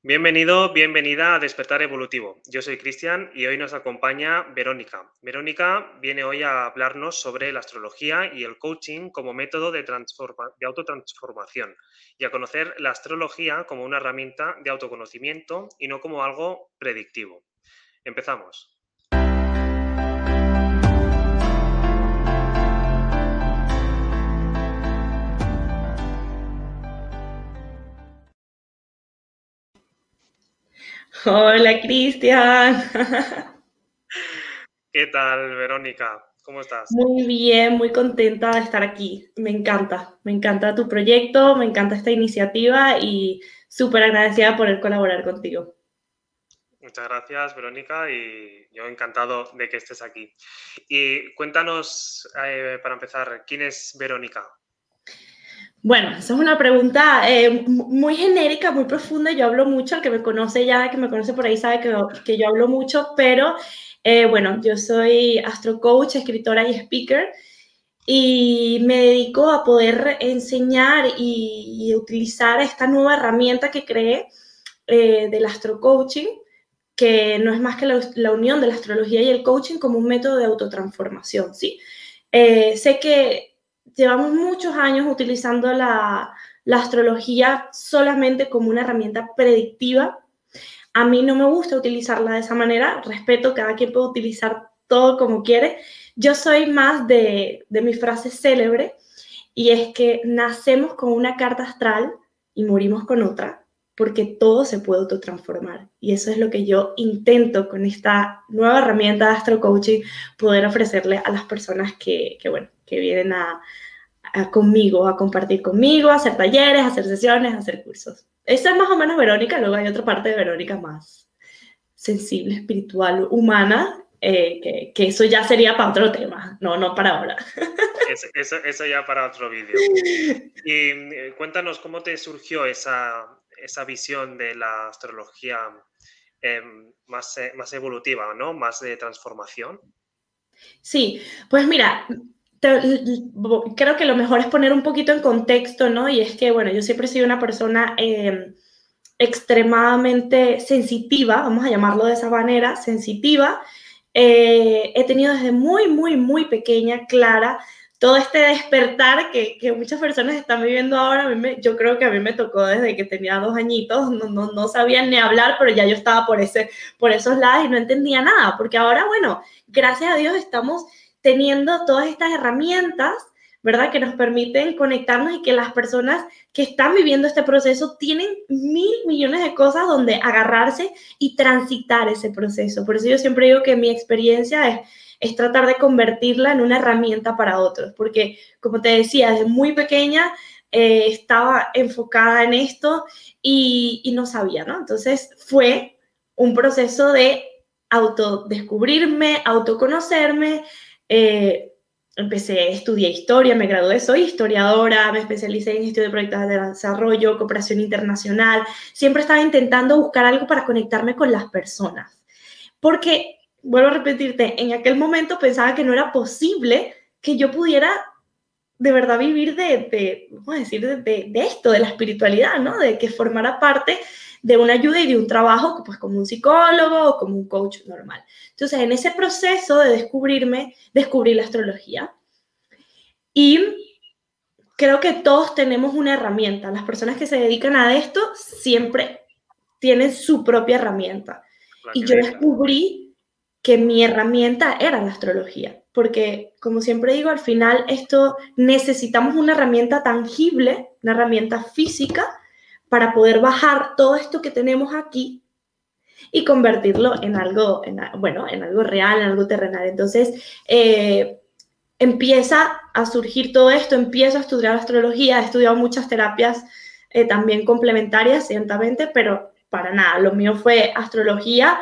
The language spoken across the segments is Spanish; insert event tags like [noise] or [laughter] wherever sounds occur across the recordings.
Bienvenido, bienvenida a Despertar Evolutivo. Yo soy Cristian y hoy nos acompaña Verónica. Verónica viene hoy a hablarnos sobre la astrología y el coaching como método de, de autotransformación y a conocer la astrología como una herramienta de autoconocimiento y no como algo predictivo. Empezamos. Hola, Cristian. ¿Qué tal, Verónica? ¿Cómo estás? Muy bien, muy contenta de estar aquí. Me encanta, me encanta tu proyecto, me encanta esta iniciativa y súper agradecida por el colaborar contigo. Muchas gracias, Verónica, y yo encantado de que estés aquí. Y cuéntanos, eh, para empezar, ¿quién es Verónica? Bueno, esa es una pregunta eh, muy genérica, muy profunda. Yo hablo mucho, el que me conoce ya, que me conoce por ahí sabe que, que yo hablo mucho, pero eh, bueno, yo soy astro coach, escritora y speaker y me dedico a poder enseñar y, utilizar esta nueva herramienta que creé eh, del astro coaching, que no es más que la, unión de la astrología y el coaching como un método de autotransformación, ¿sí? sé que llevamos muchos años utilizando la, astrología solamente como una herramienta predictiva. A mí no me gusta utilizarla de esa manera, respeto, cada quien puede utilizar todo como quiere. Yo soy más de, de mi frase célebre y es que nacemos con una carta astral y morimos con otra, porque todo se puede autotransformar. Y eso es lo que yo intento con esta nueva herramienta de Astro Coaching, poder ofrecerle a las personas que, que bueno, que vienen a, conmigo, a compartir conmigo, a hacer talleres, a hacer sesiones, a hacer cursos. Esa es más o menos Verónica, luego hay otra parte de Verónica más sensible, espiritual, humana, eh, que, eso ya sería para otro tema, no, no para ahora. [laughs] Eso, eso, ya para otro vídeo. Y eh, cuéntanos cómo te surgió esa, esa visión de la astrología em, más, eh, más evolutiva, ¿no? Más de transformación. Sí, pues mira, creo que lo mejor es poner un poquito en contexto, ¿no? Y es que, bueno, yo siempre he sido una persona em, extremadamente sensitiva, vamos a llamarlo de esa manera, sensitiva. Eh, he tenido desde muy, muy, muy pequeña, clara, todo este despertar que, que muchas personas están viviendo ahora. yo creo que a mí me tocó desde que tenía dos añitos, no, no, no sabía ni hablar, pero ya yo estaba por, ese, por esos lados y no entendía nada, porque ahora, bueno, gracias a Dios estamos teniendo todas estas herramientas, ¿verdad? Que nos permiten conectarnos y que las personas que están viviendo este proceso tienen mil millones de cosas donde agarrarse y transitar ese proceso. Por eso yo siempre digo que mi experiencia es, es tratar de convertirla en una herramienta para otros, porque como te decía, desde muy pequeña eh, estaba enfocada en esto y, y no sabía, ¿no? Entonces fue un proceso de autodescubrirme, autoconocerme, eh, empecé, estudiar historia, me gradué, soy historiadora, me especialicé en gestión de proyectos de desarrollo, cooperación internacional. Siempre estaba intentando buscar algo para conectarme con las personas. Porque, vuelvo a repetirte, en aquel momento pensaba que no era posible que yo pudiera de verdad vivir de, de vamos a decir, de, de, esto, de la espiritualidad, ¿no? De que formara parte de una ayuda y de un trabajo, pues como un psicólogo o como un coach normal. Entonces, en ese proceso de descubrirme, descubrí la astrología. Y creo que todos tenemos una herramienta. Las personas que se dedican a esto siempre tienen su propia herramienta. Y yo descubrí que mi herramienta era la astrología, porque como siempre digo, al final esto necesitamos una herramienta tangible, una herramienta física para poder bajar todo esto que tenemos aquí y convertirlo en algo, en, bueno, en algo real, en algo terrenal. Entonces, eh, empieza a surgir todo esto, empiezo a estudiar astrología, he estudiado muchas terapias eh, también complementarias, ciertamente, pero para nada, lo mío fue astrología.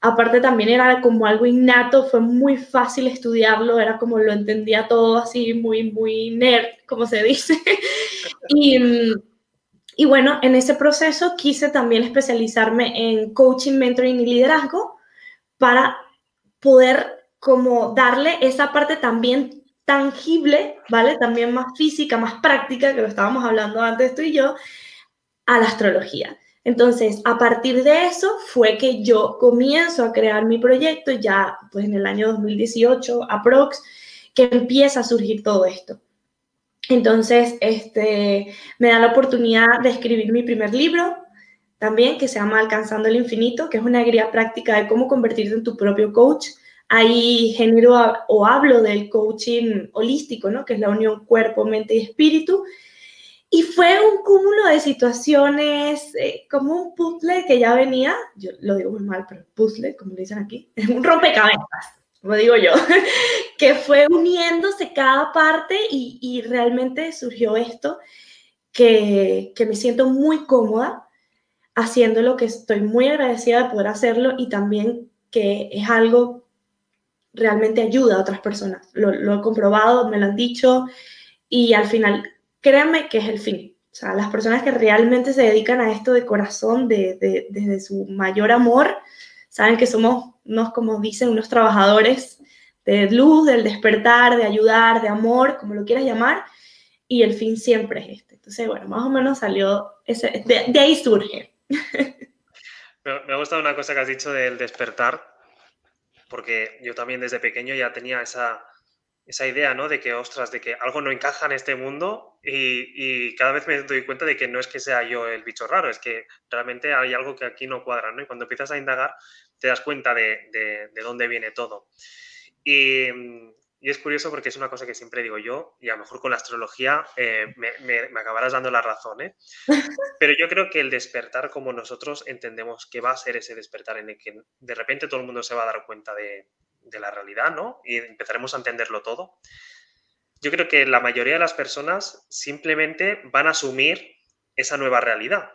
Aparte también era como algo innato, fue muy fácil estudiarlo, era como lo entendía todo así, muy, muy nerd, como se dice. [laughs] y y bueno, en ese proceso quise también especializarme en coaching, mentoring y liderazgo para poder como darle esa parte también tangible, ¿vale? También más física, más práctica, que lo estábamos hablando antes tú y yo, a la astrología. Entonces, a partir de eso fue que yo comienzo a crear mi proyecto ya pues en el año 2018, aprox, que empieza a surgir todo esto. Entonces, este, me da la oportunidad de escribir mi primer libro, también que se llama Alcanzando el Infinito, que es una guía práctica de cómo convertirte en tu propio coach. Ahí genero o hablo del coaching holístico, ¿no? que es la unión cuerpo, mente y espíritu. Y fue un cúmulo de situaciones, eh, como un puzzle que ya venía, yo lo digo muy mal, pero puzzle, como le dicen aquí, es [laughs] un rompecabezas, como digo yo, [laughs] que fue uniéndose cada parte y, y realmente surgió esto, que, que me siento muy cómoda haciendo lo que estoy muy agradecida de poder hacerlo y también que es algo realmente ayuda a otras personas. Lo, he comprobado, me lo han dicho y al final, créanme que es el fin. O sea, las personas que realmente se dedican a esto de corazón, de, desde su mayor amor, saben que somos unos, como dicen, unos trabajadores de luz, del despertar, de ayudar, de amor, como lo quieras llamar, y el fin siempre es este. Entonces, bueno, más o menos salió, ese, de ahí surge. [laughs] Me ha gustado una cosa que has dicho del despertar, porque yo también desde pequeño ya tenía esa, esa idea, ¿no? De que, ostras, de que algo no encaja en este mundo y, cada vez me doy cuenta de que no es que sea yo el bicho raro, es que realmente hay algo que aquí no cuadra, ¿no? Y cuando empiezas a indagar te das cuenta de, de dónde viene todo. Y, y es curioso porque es una cosa que siempre digo yo, y a lo mejor con la astrología eh, me, me, acabarás dando la razón, ¿eh? [laughs] Pero yo creo que el despertar como nosotros entendemos que va a ser ese despertar en el que de repente todo el mundo se va a dar cuenta de, de la realidad, ¿no? Y empezaremos a entenderlo todo. Yo creo que la mayoría de las personas simplemente van a asumir esa nueva realidad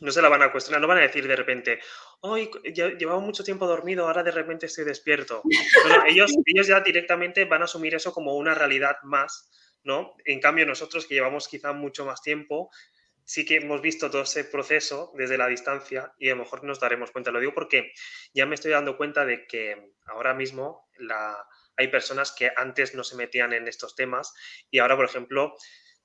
no se la van a cuestionar, no van a decir de repente, hoy llevaba mucho tiempo dormido, ahora de repente estoy despierto. [laughs] ellos, ellos ya directamente van a asumir eso como una realidad más, ¿no? En cambio, nosotros que llevamos quizá mucho más tiempo, sí que hemos visto todo ese proceso desde la distancia y a lo mejor nos daremos cuenta. Lo digo porque ya me estoy dando cuenta de que ahora mismo hay personas que antes no se metían en estos temas y ahora, por ejemplo,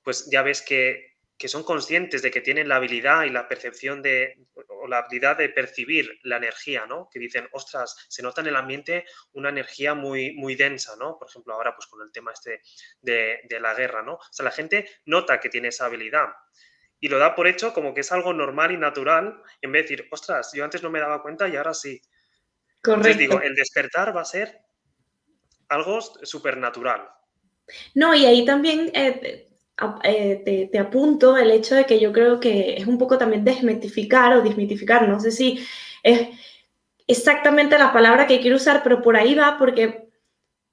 pues ya ves que que son conscientes de que tienen la habilidad y la percepción de, o la habilidad de percibir la energía, ¿no? Que dicen, ostras, se nota en el ambiente una energía muy, muy densa, ¿no? Por ejemplo, ahora pues con el tema este de, de la guerra, ¿no? O sea, la gente nota que tiene esa habilidad y lo da por hecho como que es algo normal y natural, en vez de decir, ostras, yo antes no me daba cuenta y ahora sí. Correcto. Entonces digo, el despertar va a ser algo supernatural. No, y ahí también eh, eh, te, apunto el hecho de que yo creo que es un poco también desmitificar o desmitificar, no sé si es exactamente la palabra que quiero usar, pero por ahí va porque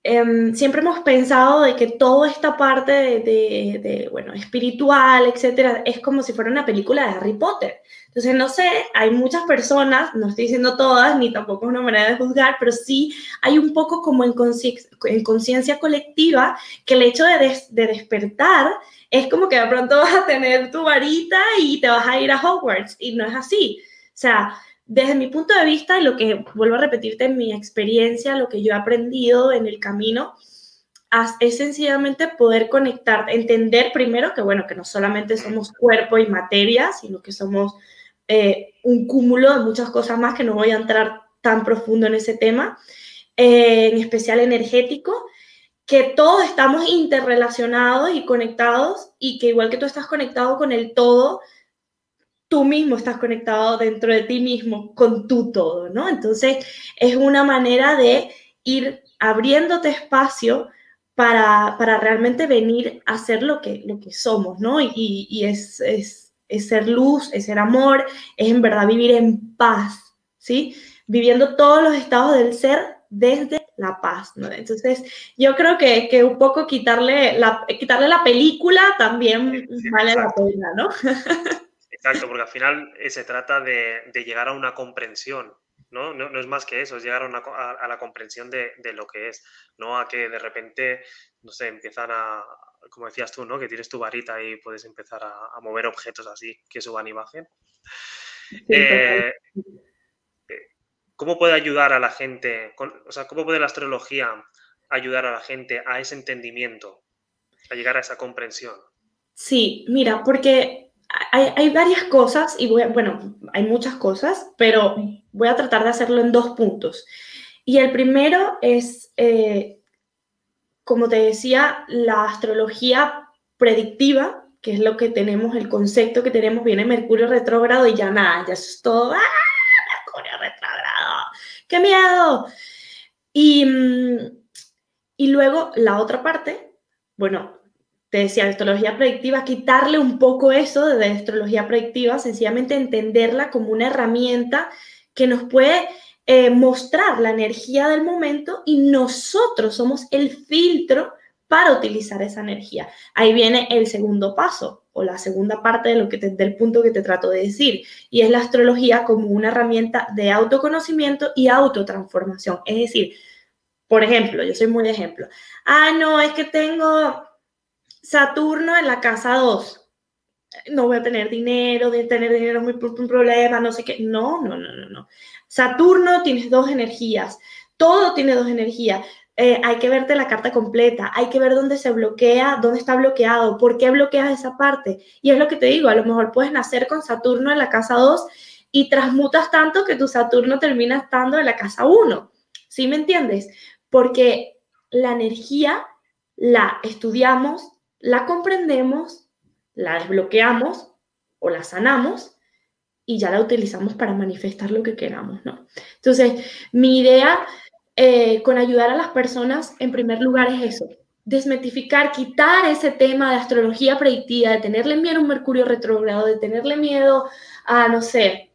em, siempre hemos pensado de que toda esta parte de, bueno, espiritual, etcétera, es como si fuera una película de Harry Potter. Entonces, no sé, hay muchas personas, no estoy diciendo todas, ni tampoco es una manera de juzgar, pero sí hay un poco como en conciencia colectiva que el hecho de, de despertar es como que de pronto vas a tener tu varita y te vas a ir a Hogwarts, y no es así. O sea, desde mi punto de vista, y lo que vuelvo a repetirte en mi experiencia, lo que yo he aprendido en el camino, es sencillamente poder conectar, entender primero que, bueno, que no solamente somos cuerpo y materia, sino que somos eh, un cúmulo de muchas cosas más que no voy a entrar tan profundo en ese tema, eh, en especial energético, que todos estamos interrelacionados y conectados y que igual que tú estás conectado con el todo, tú mismo estás conectado dentro de ti mismo con tu todo, ¿no? Entonces es una manera de ir abriéndote espacio para, para realmente venir a ser lo que, lo que somos, ¿no? Y, y es, es, es ser luz, es ser amor, es en verdad vivir en paz, ¿sí? Viviendo todos los estados del ser desde la paz, ¿no? Entonces, yo creo que, que un poco quitarle la, quitarle la película también vale la pena, ¿no? [laughs] Exacto, porque al final eh, se trata de, de, llegar a una comprensión, ¿no? ¿no? No, es más que eso, es llegar a, una, a, la comprensión de, de, lo que es, no a que de repente, no sé, empiezan a, como decías tú, ¿no? Que tienes tu varita y puedes empezar a, mover objetos así que suban imagen. eh, ¿Cómo puede ayudar a la gente, o sea, cómo puede la astrología ayudar a la gente a ese entendimiento, a llegar a esa comprensión? Sí, mira, porque hay, varias cosas, y bueno, hay muchas cosas, pero voy a tratar de hacerlo en dos puntos. Y el primero es, eh, como te decía, la astrología predictiva, que es lo que tenemos, el concepto que tenemos, viene Mercurio retrógrado y ya nada, ya es todo, ¡ah! Mercurio retrógrado, qué miedo. Y, mm, y luego la otra parte, bueno, te decía, astrología predictiva, quitarle un poco eso de astrología predictiva, sencillamente entenderla como una herramienta que nos puede eh, mostrar la energía del momento y nosotros somos el filtro para utilizar esa energía. Ahí viene el segundo paso o la segunda parte de lo que del punto que te trato de decir y es la astrología como una herramienta de autoconocimiento y autotransformación. Es decir, por ejemplo, yo soy muy de ejemplo. Ah, no, es que tengo Saturno en la casa 2. No voy a tener dinero, de tener dinero es un problema, no sé qué. No, no, no, no, no. Saturno tienes dos energías. Todo tiene dos energías. Eh, hay que verte la carta completa, hay que ver dónde se bloquea, dónde está bloqueado, por qué bloqueas esa parte. Y es lo que te digo, a lo mejor puedes nacer con Saturno en la casa 2 y transmutas tanto que tu Saturno termina estando en la casa 1. ¿Sí me entiendes? Porque la energía la estudiamos, la comprendemos, la desbloqueamos o la sanamos y ya la utilizamos para manifestar lo que queramos, ¿no? Entonces, mi idea eh, con ayudar a las personas, en primer lugar, es eso, desmetificar, quitar ese tema de astrología predictiva, de tenerle miedo a un Mercurio retrógrado, de tenerle miedo a, no sé,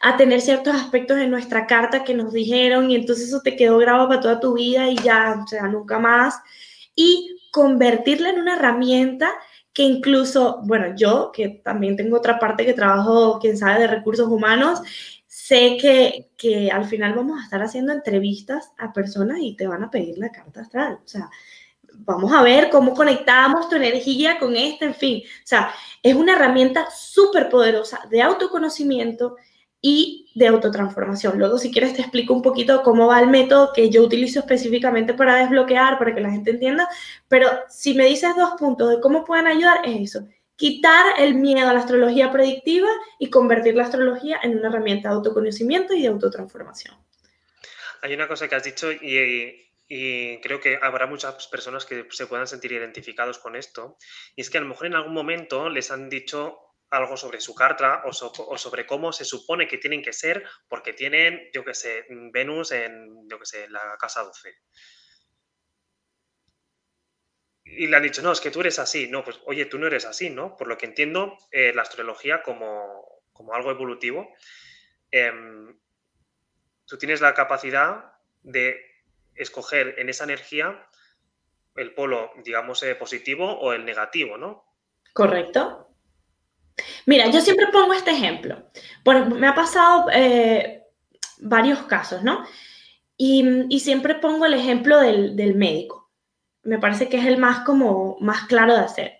a tener ciertos aspectos en nuestra carta que nos dijeron y entonces eso te quedó grabado para toda tu vida y ya, o sea, nunca más. Y convertirla en una herramienta que incluso, bueno, yo que también tengo otra parte que trabajo, quién sabe, de recursos humanos, sé que, que al final vamos a estar haciendo entrevistas a personas y te van a pedir la carta astral. O sea, vamos a ver cómo conectamos tu energía con esta, en fin. O sea, es una herramienta súper poderosa de autoconocimiento y de autotransformación. Luego, si quieres, te explico un poquito cómo va el método que yo utilizo específicamente para desbloquear, para que la gente entienda. Pero si me dices dos puntos de cómo pueden ayudar, es eso. Quitar el miedo a la astrología predictiva y convertir la astrología en una herramienta de autoconocimiento y de autotransformación. Hay una cosa que has dicho y, y creo que habrá muchas personas que se puedan sentir identificados con esto. Y es que a lo mejor en algún momento les han dicho algo sobre su carta o, sobre cómo se supone que tienen que ser porque tienen, yo qué sé, Venus en, yo qué sé, la casa 12. Y le han dicho, no, es que tú eres así. No, pues oye, tú no eres así, ¿no? Por lo que entiendo, eh, la astrología como, algo evolutivo, em, tú tienes la capacidad de escoger en esa energía el polo, digamos, eh, positivo o el negativo, ¿no? Correcto. Mira, yo siempre pongo este ejemplo. Bueno, me ha pasado eh, varios casos, ¿no? Y, siempre pongo el ejemplo del, del, médico. Me parece que es el más como más claro de hacer.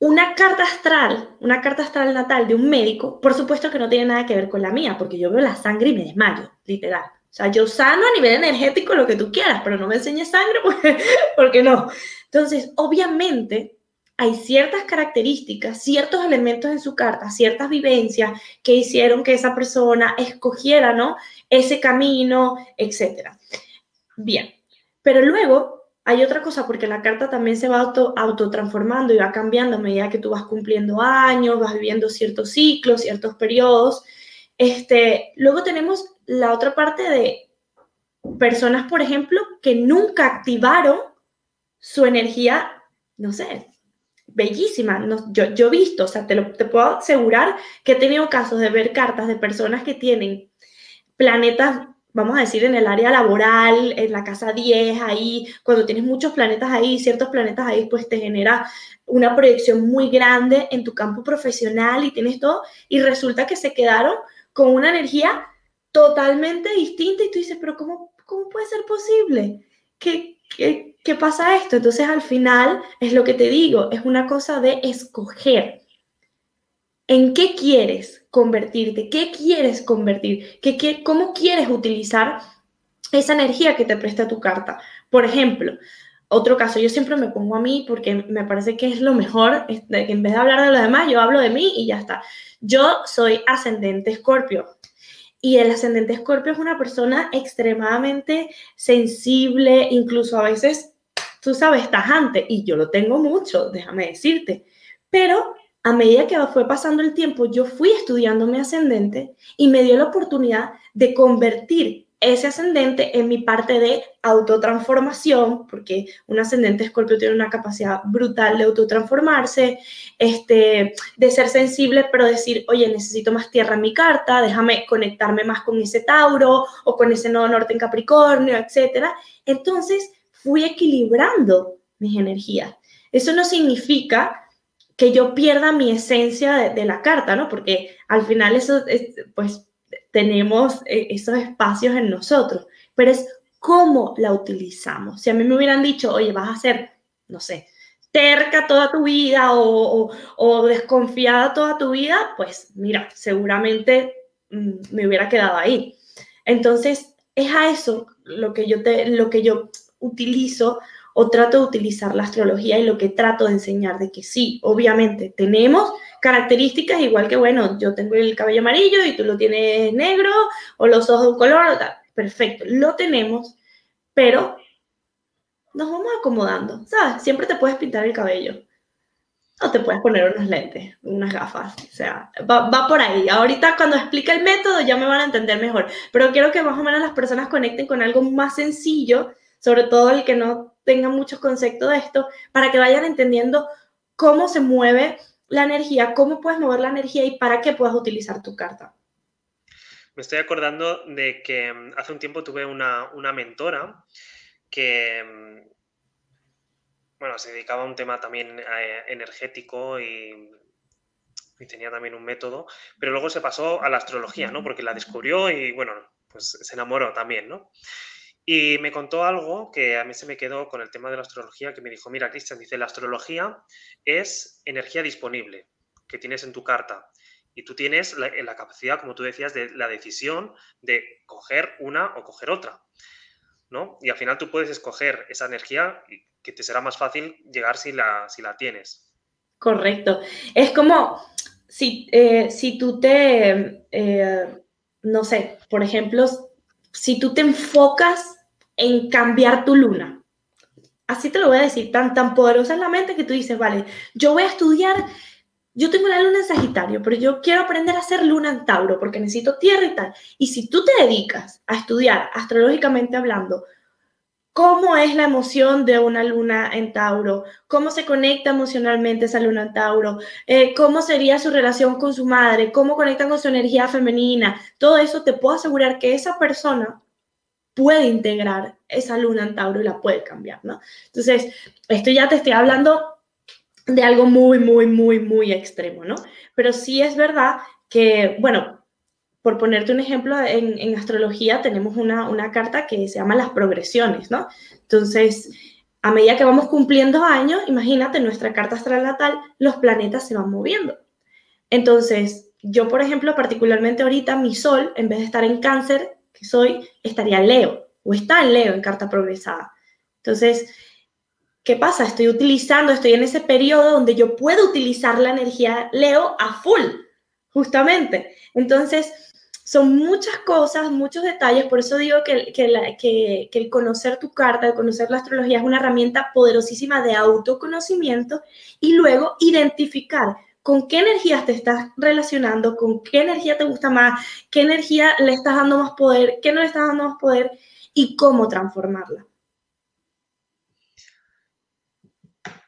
Una carta astral, una carta astral natal de un médico, por supuesto que no tiene nada que ver con la mía, porque yo veo la sangre y me desmayo, literal. O sea, yo sano a nivel energético lo que tú quieras, pero no me enseñes sangre [laughs] porque, porque no. Entonces, obviamente, hay ciertas características, ciertos elementos en su carta, ciertas vivencias que hicieron que esa persona escogiera, ¿no? Ese camino, etc. Bien, pero luego hay otra cosa, porque la carta también se va auto, autotransformando y va cambiando a medida que tú vas cumpliendo años, vas viviendo ciertos ciclos, ciertos periodos. Este, luego tenemos la otra parte de personas, por ejemplo, que nunca activaron su energía, no sé, bellísima. yo, yo he visto, o sea, te, lo, te puedo asegurar que he tenido casos de ver cartas de personas que tienen planetas, vamos a decir, en el área laboral, en la casa 10, ahí, cuando tienes muchos planetas ahí, ciertos planetas ahí, pues te genera una proyección muy grande en tu campo profesional y tienes todo, y resulta que se quedaron con una energía totalmente distinta y tú dices, pero ¿cómo, cómo puede ser posible? ¿Qué, qué, ¿qué pasa esto? Entonces al final es lo que te digo, es una cosa de escoger. ¿En qué quieres convertirte? ¿Qué quieres convertir? ¿Qué, qué, cómo quieres utilizar esa energía que te presta tu carta? Por ejemplo, otro caso, yo siempre me pongo a mí porque me parece que es lo mejor, que en vez de hablar de los demás, yo hablo de mí y ya está. Yo soy ascendente escorpio y el ascendente escorpio es una persona extremadamente sensible, incluso a veces, tú sabes, tajante, y yo lo tengo mucho, déjame decirte, pero a medida que fue pasando el tiempo, yo fui estudiando mi ascendente y me dio la oportunidad de convertir ese ascendente en mi parte de autotransformación, porque un ascendente escorpio tiene una capacidad brutal de autotransformarse, este, de ser sensible, pero decir, oye, necesito más tierra en mi carta, déjame conectarme más con ese Tauro o con ese nodo norte en Capricornio, etc. Entonces, fui equilibrando mis energías. Eso no significa que yo pierda mi esencia de, la carta, ¿no? Porque al final eso, es, pues, tenemos eh, esos espacios en nosotros, pero es cómo la utilizamos. Si a mí me hubieran dicho, oye, vas a ser, no sé, terca toda tu vida o, desconfiada toda tu vida, pues mira, seguramente mm, me hubiera quedado ahí. Entonces, es a eso lo que yo, te, lo que yo utilizo o trato de utilizar la astrología y lo que trato de enseñar de que sí, obviamente tenemos características igual que, bueno, yo tengo el cabello amarillo y tú lo tienes negro o los ojos de un color, perfecto, lo tenemos, pero nos vamos acomodando, ¿sabes? Siempre te puedes pintar el cabello. O te puedes poner unos lentes, unas gafas. O sea, va, va, por ahí. Ahorita cuando explique el método ya me van a entender mejor. Pero quiero que más o menos las personas conecten con algo más sencillo, sobre todo el que no tenga muchos conceptos de esto, para que vayan entendiendo cómo se mueve la energía, cómo puedes mover la energía y para qué puedas utilizar tu carta. Me estoy acordando de que mm, hace un tiempo tuve una, mentora que, mm, bueno, se dedicaba a un tema también eh, energético y, y, tenía también un método, pero luego se pasó a la astrología, ¿no? Porque la descubrió y, bueno, pues se enamoró también, ¿no? Y me contó algo que a mí se me quedó con el tema de la astrología, que me dijo, mira, Cristian, dice, la astrología es energía disponible que tienes en tu carta. Y tú tienes la, capacidad, como tú decías, de la decisión de coger una o coger otra. ¿no? Y al final tú puedes escoger esa energía que te será más fácil llegar si la, si la tienes. Correcto. Es como si, eh, si tú te, eh, no sé, por ejemplo, si tú te enfocas en cambiar tu luna. Así te lo voy a decir, tan, tan poderosa es la mente que tú dices, vale, yo voy a estudiar, yo tengo la luna en Sagitario, pero yo quiero aprender a hacer luna en Tauro porque necesito tierra y tal. Y si tú te dedicas a estudiar astrológicamente hablando, cómo es la emoción de una luna en Tauro, cómo se conecta emocionalmente esa luna en Tauro, eh, cómo sería su relación con su madre, cómo conecta con su energía femenina, todo eso te puedo asegurar que esa persona puede integrar esa luna en Tauro y la puede cambiar, ¿no? Entonces, esto ya te estoy hablando de algo muy, muy, muy, muy extremo, ¿no? Pero sí es verdad que, bueno, por ponerte un ejemplo, en, astrología tenemos una, una, carta que se llama las progresiones, ¿no? Entonces, a medida que vamos cumpliendo años, imagínate, nuestra carta astral natal, los planetas se van moviendo. Entonces, yo, por ejemplo, particularmente ahorita, mi sol, en vez de estar en cáncer, que soy, estaría Leo o está en Leo en carta progresada. Entonces, ¿qué pasa? Estoy utilizando, estoy en ese periodo donde yo puedo utilizar la energía Leo a full, justamente. Entonces, son muchas cosas, muchos detalles, por eso digo que, que, que, el conocer tu carta, el conocer la astrología es una herramienta poderosísima de autoconocimiento y luego identificar con qué energías te estás relacionando, con qué energía te gusta más, qué energía le estás dando más poder, qué no le estás dando más poder y cómo transformarla.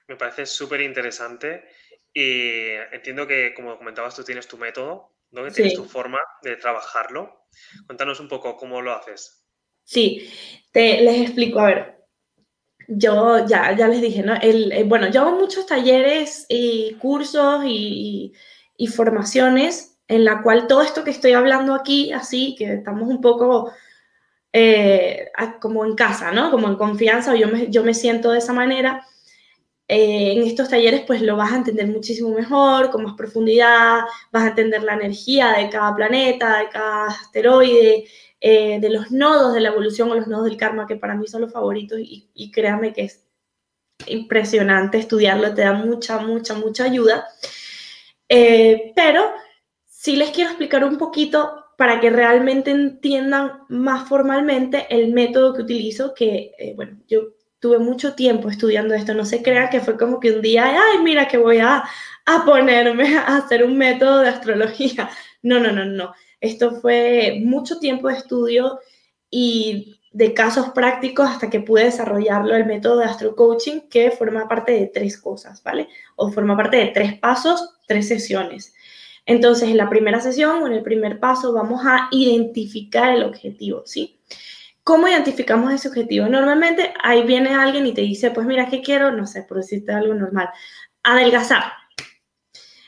Me parece súper interesante y entiendo que, como comentabas, tú tienes tu método, ¿no? tienes tu forma de trabajarlo. Cuéntanos un poco cómo lo haces. Sí, te, les explico. A ver, yo ya, ya les dije, ¿no? El, eh, bueno, yo hago muchos talleres y cursos y, formaciones en la cual todo esto que estoy hablando aquí, así, que estamos un poco eh, como en casa, ¿no? Como en confianza, o yo me, yo me siento de esa manera. Eh, en estos talleres pues lo vas a entender muchísimo mejor, con más profundidad, vas a entender la energía de cada planeta, de cada asteroide, eh, de los nodos de la evolución o los nodos del karma, que para mí son los favoritos y, créanme que es impresionante estudiarlo, te da mucha, mucha, mucha ayuda. Eh, pero sí les quiero explicar un poquito para que realmente entiendan más formalmente el método que utilizo, que, eh, bueno, yo tuve mucho tiempo estudiando esto, no se crea que fue como que un día, ay, mira que voy a, a ponerme a hacer un método de astrología. [laughs] No, no, no, no. Esto fue mucho tiempo de estudio y de casos prácticos hasta que pude desarrollarlo el método de Astro Coaching, que forma parte de tres cosas, ¿vale? O forma parte de tres pasos, tres sesiones. Entonces, en la primera sesión o en el primer paso vamos a identificar el objetivo, ¿sí? ¿Cómo identificamos ese objetivo? Normalmente ahí viene alguien y te dice, pues mira, ¿qué quiero? No sé, por decirte algo normal, adelgazar.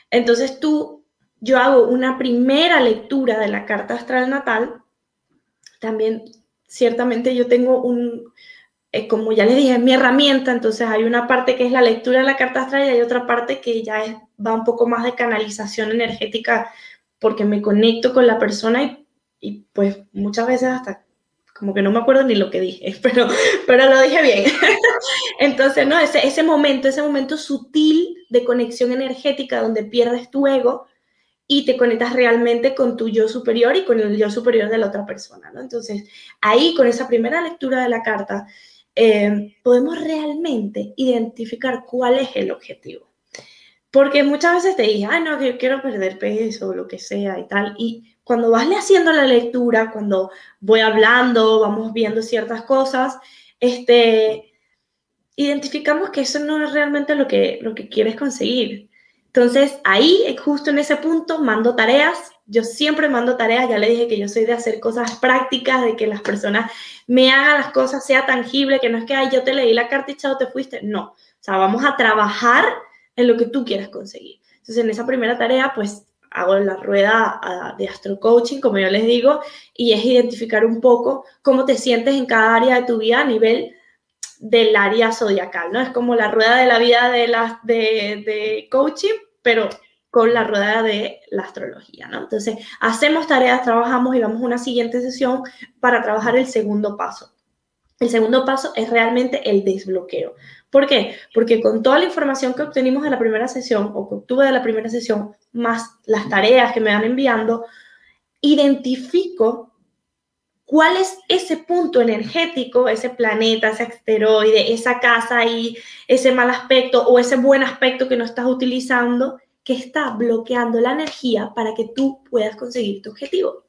Entonces tú, yo hago una primera lectura de la carta astral natal. También ciertamente yo tengo un, eh, como ya les dije, es mi herramienta, entonces hay una parte que es la lectura de la carta astral y hay otra parte que ya va un poco más de canalización energética porque me conecto con la persona y, y pues muchas veces hasta como que no me acuerdo ni lo que dije, [laughs] pero, pero lo dije bien. [laughs] Entonces, no, ese, ese momento, ese momento sutil de conexión energética donde pierdes tu ego, y te conectas realmente con tu yo superior y con el yo superior de la otra persona, ¿no? Entonces, ahí con esa primera lectura de la carta, eh, podemos realmente identificar cuál es el objetivo. Porque muchas veces te dije, ah, no, que quiero perder peso o lo que sea y tal. Y cuando vas haciendo la lectura, cuando voy hablando, vamos viendo ciertas cosas, este, identificamos que eso no es realmente lo que, lo que quieres conseguir. Entonces, ahí, justo en ese punto, mando tareas. Yo siempre mando tareas, ya le dije que yo soy de hacer cosas prácticas, de que las personas me hagan las cosas, sea tangible, que no es que, ay, yo te leí la carta y chao, te fuiste. No, o sea, vamos a trabajar en lo que tú quieras conseguir. Entonces, en esa primera tarea, pues hago la rueda ah, de Astro Coaching, como yo les digo, y es identificar un poco cómo te sientes en cada área de tu vida a nivel del área zodiacal, ¿no? Es como la rueda de la vida de, la, de, de coaching, pero con la rueda de la astrología, ¿no? Entonces, hacemos tareas, trabajamos y vamos a una siguiente sesión para trabajar el segundo paso. El segundo paso es realmente el desbloqueo. ¿Por qué? Porque con toda la información que obtenimos de la primera sesión o que obtuve de la primera sesión, más las tareas que me van enviando, identifico cuál es ese punto energético, ese planeta, ese asteroide, esa casa y ese mal aspecto o ese buen aspecto que no estás utilizando que está bloqueando la energía para que tú puedas conseguir tu objetivo.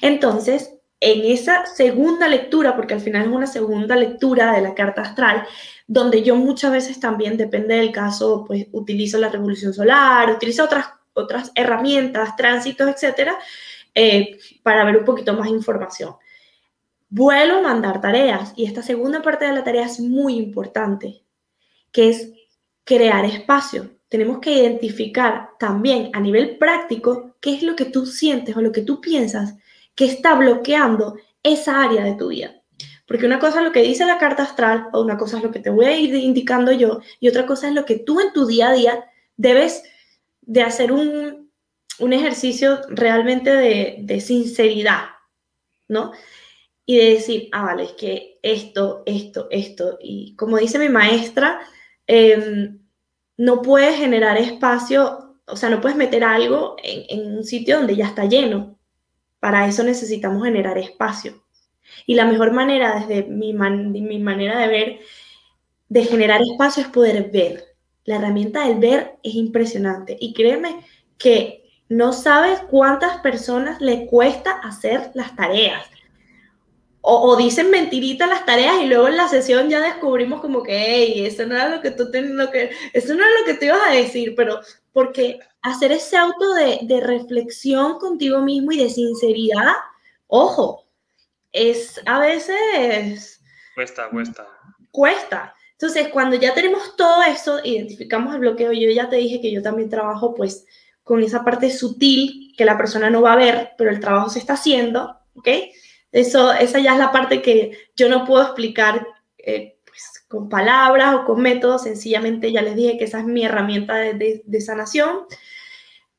Entonces, en esa segunda lectura, porque al final es una segunda lectura de la carta astral, donde yo muchas veces también, depende del caso, pues utilizo la revolución solar, utilizo otras, otras herramientas, tránsitos, etcétera, eh, para ver un poquito más información. Vuelvo a mandar tareas y esta segunda parte de la tarea es muy importante, que es crear espacio. Tenemos que identificar también a nivel práctico qué es lo que tú sientes o lo que tú piensas que está bloqueando esa área de tu vida. Porque una cosa es lo que dice la carta astral, o una cosa es lo que te voy a ir indicando yo, y otra cosa es lo que tú en tu día a día debes de hacer un, un ejercicio realmente de, sinceridad, ¿no? Y de decir, ah, vale, es que esto, esto, esto. Y como dice mi maestra, em, no puedes generar espacio, o sea, no puedes meter algo en, un sitio donde ya está lleno. Para eso necesitamos generar espacio. Y la mejor manera, desde mi, mi manera de ver, de generar espacio es poder ver. La herramienta del ver es impresionante. Y créeme que no sabes cuántas personas le cuesta hacer las tareas. O, dicen mentiritas las tareas y luego en la sesión ya descubrimos como que, hey, eso no era lo que tú ten, lo que, eso no es lo que te ibas a decir, pero porque hacer ese auto de, de reflexión contigo mismo y de sinceridad, ojo, es a veces... Cuesta, cuesta. Cuesta. Entonces, cuando ya tenemos todo eso, identificamos el bloqueo, yo ya te dije que yo también trabajo pues con esa parte sutil que la persona no va a ver, pero el trabajo se está haciendo, ¿ok? Eso, esa ya es la parte que yo no puedo explicar eh, pues, con palabras o con métodos, sencillamente ya les dije que esa es mi herramienta de, sanación.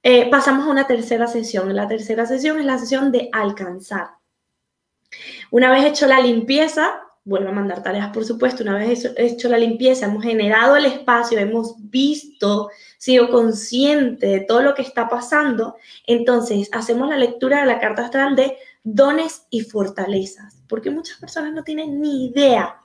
Eh, pasamos a una tercera sesión. La tercera sesión es la sesión de alcanzar. Una vez hecho la limpieza, vuelvo a mandar tareas, por supuesto. Una vez hecho la limpieza, hemos generado el espacio, hemos visto, sido consciente de todo lo que está pasando, entonces hacemos la lectura de la carta astral de dones y fortalezas, porque muchas personas no tienen ni idea,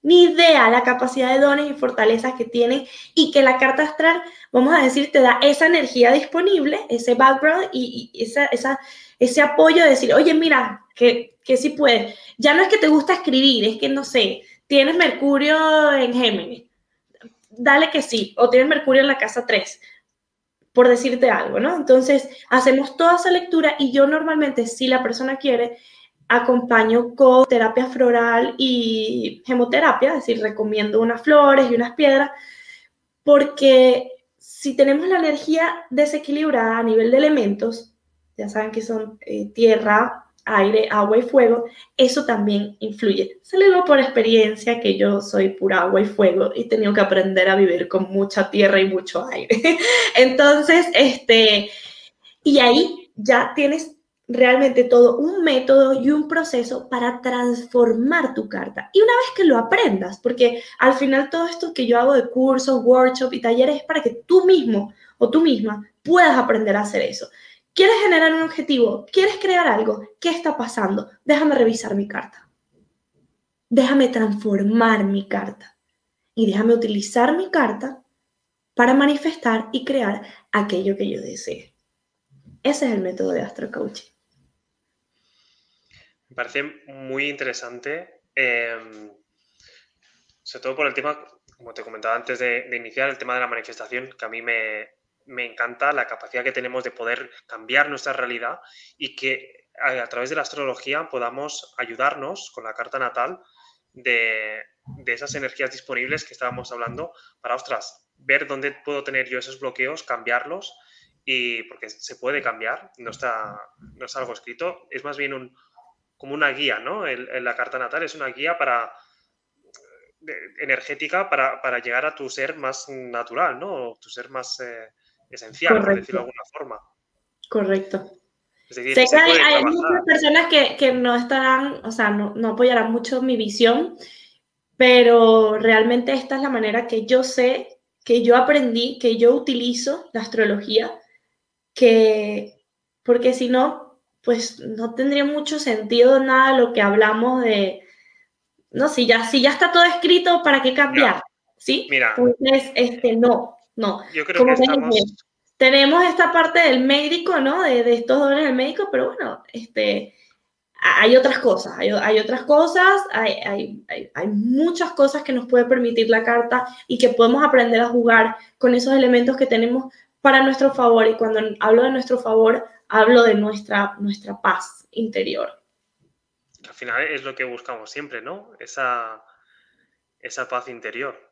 ni idea la capacidad de dones y fortalezas que tienen y que la carta astral, vamos a decir, te da esa energía disponible, ese background y, esa, esa, ese apoyo de decir, oye, mira, que, que sí puedes. Ya no es que te gusta escribir, es que no sé, tienes Mercurio en Géminis. Dale que sí, o tienes Mercurio en la casa 3, por decirte algo, ¿no? Entonces, hacemos toda esa lectura y yo normalmente, si la persona quiere, acompaño con terapia floral y gemoterapia, es decir, recomiendo unas flores y unas piedras, porque si tenemos la energía desequilibrada a nivel de elementos, ya saben que son eh, tierra, aire, agua y fuego, eso también influye. Se le por experiencia que yo soy pura agua y fuego y he tenido que aprender a vivir con mucha tierra y mucho aire. [laughs] Entonces, este, y ahí ya tienes realmente todo un método y un proceso para transformar tu carta. Y una vez que lo aprendas, porque al final todo esto que yo hago de cursos, workshops y talleres es para que tú mismo o tú misma puedas aprender a hacer eso. ¿Quieres generar un objetivo? ¿Quieres crear algo? ¿Qué está pasando? Déjame revisar mi carta. Déjame transformar mi carta. Y déjame utilizar mi carta para manifestar y crear aquello que yo desee. Ese es el método de Astro Coaching. Me parece muy interesante, em, sobre todo por el tema, como te comentaba antes de, iniciar, el tema de la manifestación, que a mí me, encanta la capacidad que tenemos de poder cambiar nuestra realidad y que a, través de la astrología podamos ayudarnos con la carta natal de, de, esas energías disponibles que estábamos hablando para, ostras, ver dónde puedo tener yo esos bloqueos, cambiarlos y porque se puede cambiar, no está, no es algo escrito, es más bien un, como una guía, ¿no? En, la carta natal es una guía para energética para, llegar a tu ser más natural, ¿no? tu ser más eh, esencial, por decirlo de alguna forma. Correcto. sé que hay, muchas personas que, no estarán, o sea, no, no apoyarán mucho mi visión, pero realmente esta es la manera que yo sé, que yo aprendí, que yo utilizo la astrología, que, porque si no, pues no tendría mucho sentido nada lo que hablamos de, no, si ya, si ya está todo escrito, ¿para qué cambiar? ¿Sí? Mira. Entonces, este, no, no. Yo creo que estamos... Tenemos esta parte del médico, ¿no? De, de estos dones del médico, pero bueno, este, hay otras cosas, hay, hay otras cosas, hay, hay, hay, hay, muchas cosas que nos puede permitir la carta y que podemos aprender a jugar con esos elementos que tenemos para nuestro favor. Y cuando hablo de nuestro favor, hablo de nuestra, nuestra paz interior. Al final es lo que buscamos siempre, ¿no? Esa, esa paz interior.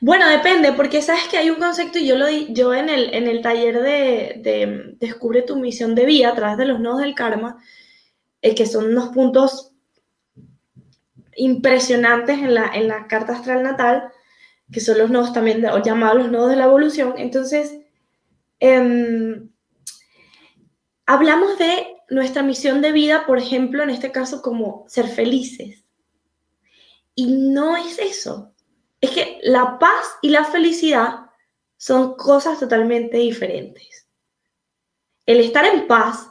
Bueno, depende, porque sabes que hay un concepto, y yo lo di, yo en el, en el taller de, Descubre tu misión de vida a través de los nodos del karma, eh, que son unos puntos impresionantes en la, en carta astral natal, que son los nodos también llamados los nodos de la evolución. Entonces, em, hablamos de nuestra misión de vida, por ejemplo, en este caso, como ser felices. Y no es eso. Es que la paz y la felicidad son cosas totalmente diferentes. El estar en paz,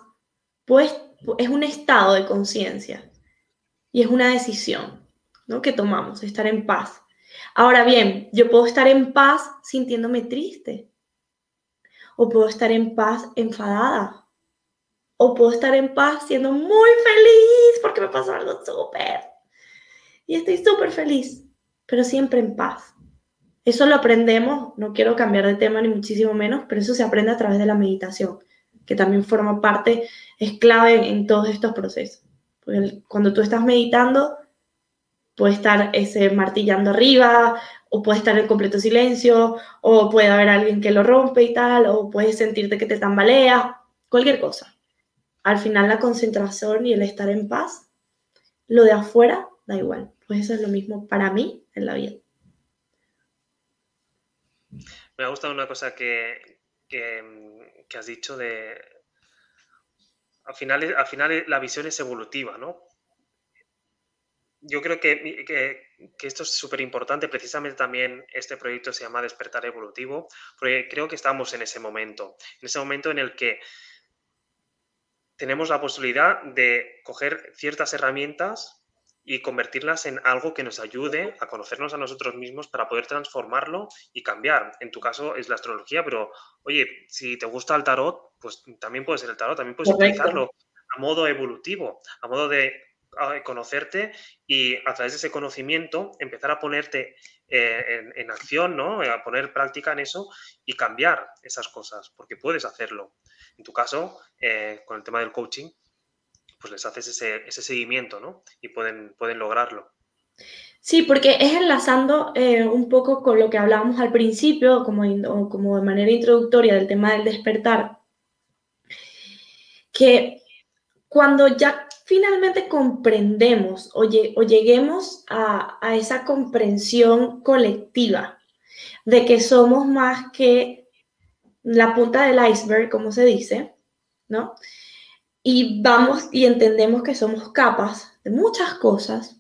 pues, es un estado de conciencia y es una decisión ¿no? que tomamos, estar en paz. Ahora bien, yo puedo estar en paz sintiéndome triste o puedo estar en paz enfadada o puedo estar en paz siendo muy feliz porque me pasó algo súper. Y estoy súper feliz, pero siempre en paz. Eso lo aprendemos, no quiero cambiar de tema ni muchísimo menos, pero eso se aprende a través de la meditación, que también forma parte, es clave en todos estos procesos. cuando tú estás meditando, puede estar ese martillando arriba, o puede estar en completo silencio, o puede haber alguien que lo rompe y tal, o puedes sentirte que te tambalea, cualquier cosa al final la concentración y el estar en paz, lo de afuera da igual. Pues eso es lo mismo para mí en la vida. Me ha gustado una cosa que, has dicho de... Al final, al final la visión es evolutiva, ¿no? yo creo que, que, esto es súper importante, precisamente también este proyecto se llama Despertar Evolutivo, porque creo que estamos en ese momento, en ese momento en el que tenemos la posibilidad de coger ciertas herramientas y convertirlas en algo que nos ayude a conocernos a nosotros mismos para poder transformarlo y cambiar. En tu caso es la astrología, pero oye, si te gusta el tarot, pues también puede ser el tarot, también puedes utilizarlo a modo evolutivo, a modo de conocerte y a través de ese conocimiento empezar a ponerte eh, en, acción, ¿no? A poner práctica en eso y cambiar esas cosas, porque puedes hacerlo. En tu caso, eh, con el tema del coaching, pues les haces ese, seguimiento, ¿no? Y pueden, pueden lograrlo. Sí, porque es enlazando eh, un poco con lo que hablábamos al principio, como, como de manera introductoria del tema del despertar, que cuando ya finalmente comprendemos o, lleguemos a, a, esa comprensión colectiva de que somos más que la punta del iceberg, como se dice, ¿no? Y vamos y entendemos que somos capas de muchas cosas,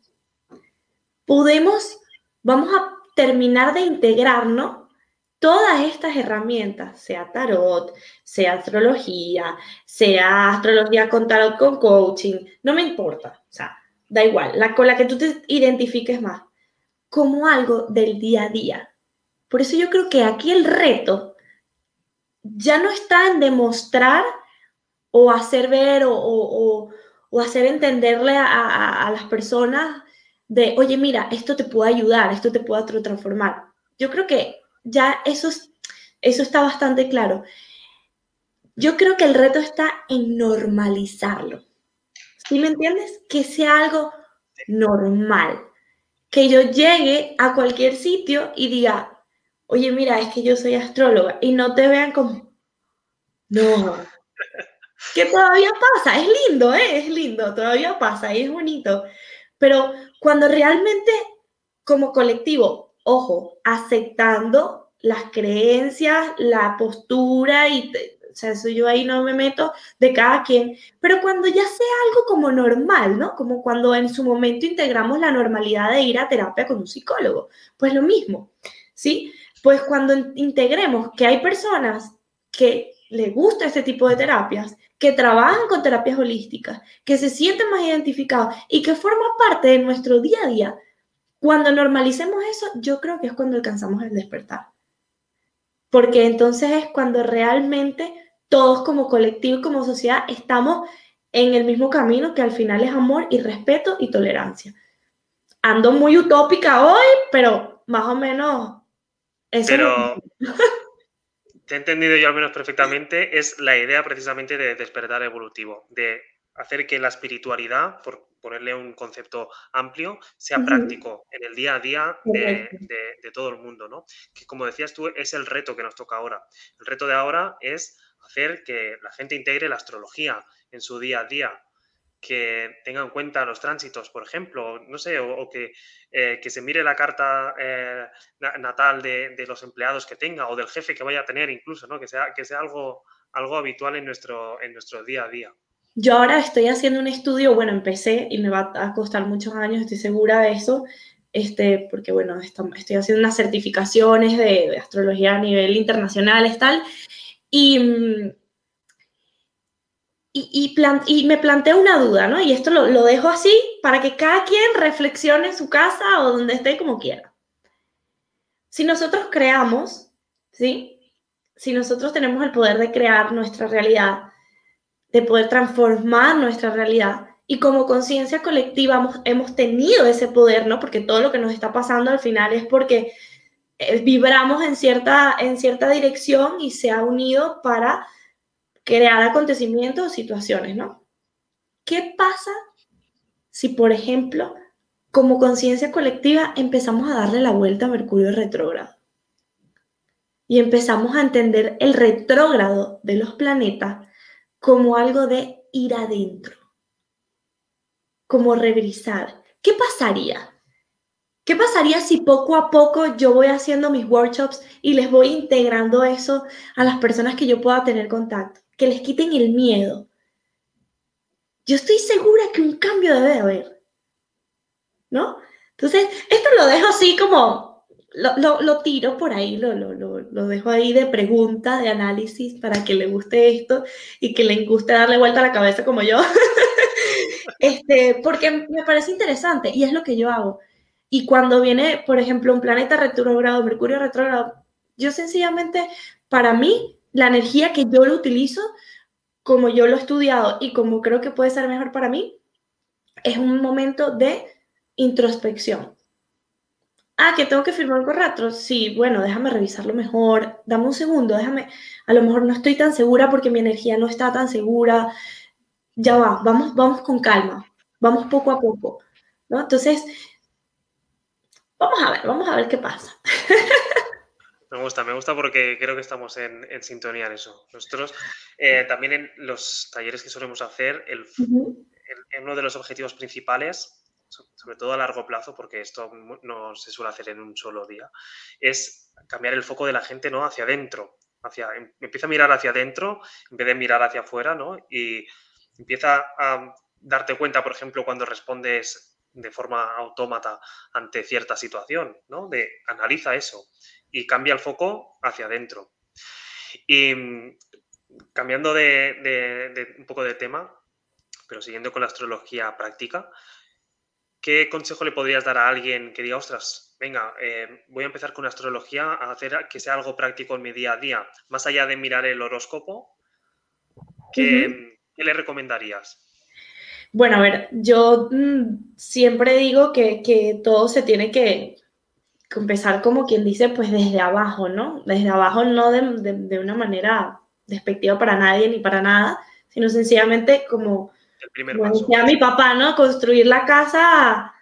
podemos, vamos a terminar de integrarnos todas estas herramientas, sea tarot, sea astrología, sea astrología con tarot con coaching, no me importa, o sea, da igual, la con la que tú te identifiques más, como algo del día a día. Por eso yo creo que aquí el reto ya no está en demostrar o hacer ver o, hacer entenderle a, las personas de, oye, mira, esto te puede ayudar, esto te puede transformar. Yo creo que ya eso, eso está bastante claro. Yo creo que el reto está en normalizarlo. ¿Sí me entiendes? Que sea algo normal. Que yo llegue a cualquier sitio y diga, oye, mira, es que yo soy astróloga y no te vean como, no, que todavía pasa, es lindo, ¿eh? es lindo, todavía pasa y es bonito. Pero cuando realmente como colectivo, ojo, aceptando las creencias, la postura y, o sea, eso yo ahí no me meto de cada quien, pero cuando ya sea algo como normal, ¿no? Como cuando en su momento integramos la normalidad de ir a terapia con un psicólogo, pues lo mismo, ¿sí? Pues cuando integremos que hay personas que le gusta este tipo de terapias, que trabajan con terapias holísticas, que se sienten más identificados y que forman parte de nuestro día a día. Cuando normalicemos eso, yo creo que es cuando alcanzamos el despertar. Porque entonces es cuando realmente todos como colectivo y como sociedad estamos en el mismo camino que al final es amor y respeto y tolerancia. Ando muy utópica hoy, pero más o menos... Eso pero, [laughs] te he entendido yo al menos perfectamente, es la idea precisamente de despertar evolutivo, de hacer que la espiritualidad, por ponerle un concepto amplio, sea práctico en el día a día de, de, todo el mundo, ¿no? Que como decías tú, es el reto que nos toca ahora. El reto de ahora es hacer que la gente integre la astrología en su día a día, que tenga en cuenta los tránsitos, por ejemplo, no sé, o, que, eh, que, se mire la carta eh, natal de, los empleados que tenga o del jefe que vaya a tener incluso, ¿no? Que sea, que sea algo, algo habitual en nuestro, en nuestro día a día. Yo ahora estoy haciendo un estudio, bueno, empecé y me va a costar muchos años, estoy segura de eso, este, porque bueno, estoy haciendo unas certificaciones de, de astrología a nivel internacional, tal, y y, me planteé una duda, ¿no? Y esto lo, lo, dejo así para que cada quien reflexione en su casa o donde esté como quiera. Si nosotros creamos, ¿sí? Si nosotros tenemos el poder de crear nuestra realidad, de poder transformar nuestra realidad, y como conciencia colectiva hemos, hemos, tenido ese poder, ¿no? Porque todo lo que nos está pasando al final es porque eh, vibramos en cierta, en cierta dirección y se ha unido para crear acontecimientos o situaciones, ¿no? ¿Qué pasa si, por ejemplo, como conciencia colectiva empezamos a darle la vuelta a Mercurio retrógrado? Y empezamos a entender el retrógrado de los planetas como algo de ir adentro, como rebrisar. ¿Qué pasaría? ¿Qué pasaría si poco a poco yo voy haciendo mis workshops y les voy integrando eso a las personas que yo pueda tener contacto? Que les quiten el miedo. Yo estoy segura que un cambio debe haber. ¿no? Entonces, esto lo dejo así como, lo, lo, tiro por ahí, lo, lo, lo, dejo ahí de pregunta, de análisis, para que le guste esto y que le guste darle vuelta a la cabeza como yo. [laughs] este, porque me parece interesante y es lo que yo hago. Y cuando viene, por ejemplo, un planeta retrógrado, Mercurio retrógrado, yo sencillamente, para mí, la energía que yo lo utilizo, como yo lo he estudiado y como creo que puede ser mejor para mí, es un momento de introspección. Ah, que tengo que firmar un contrato. Sí, bueno, déjame revisarlo mejor. Dame un segundo, déjame. A lo mejor no estoy tan segura porque mi energía no está tan segura. Ya va, vamos, vamos con calma. Vamos poco a poco. ¿no? Entonces, vamos a ver, vamos a ver qué pasa. [laughs] Me gusta, me gusta porque creo que estamos en, sintonía en eso. Nosotros eh, también en los talleres que solemos hacer, el, uno de los objetivos principales, sobre todo a largo plazo, porque esto no se suele hacer en un solo día, es cambiar el foco de la gente ¿no? hacia adentro. Hacia, em, empieza a mirar hacia adentro en vez de mirar hacia afuera, ¿no? Y empieza a darte cuenta, por ejemplo, cuando respondes de forma autómata ante cierta situación, ¿no? De analiza eso y cambia el foco hacia adentro. Y mm, cambiando de, un poco de tema, pero siguiendo con la astrología práctica, ¿qué consejo le podrías dar a alguien que diga, ostras, venga, eh, voy a empezar con astrología a hacer que sea algo práctico en mi día a día, más allá de mirar el horóscopo? ¿Qué, le recomendarías? Bueno, a ver, yo mm, siempre digo que, que, todo se tiene que, empezar como quien dice, pues desde abajo, ¿no? Desde abajo no de, una manera despectiva para nadie ni para nada, sino sencillamente como, decía mi papá, ¿no? Construir la casa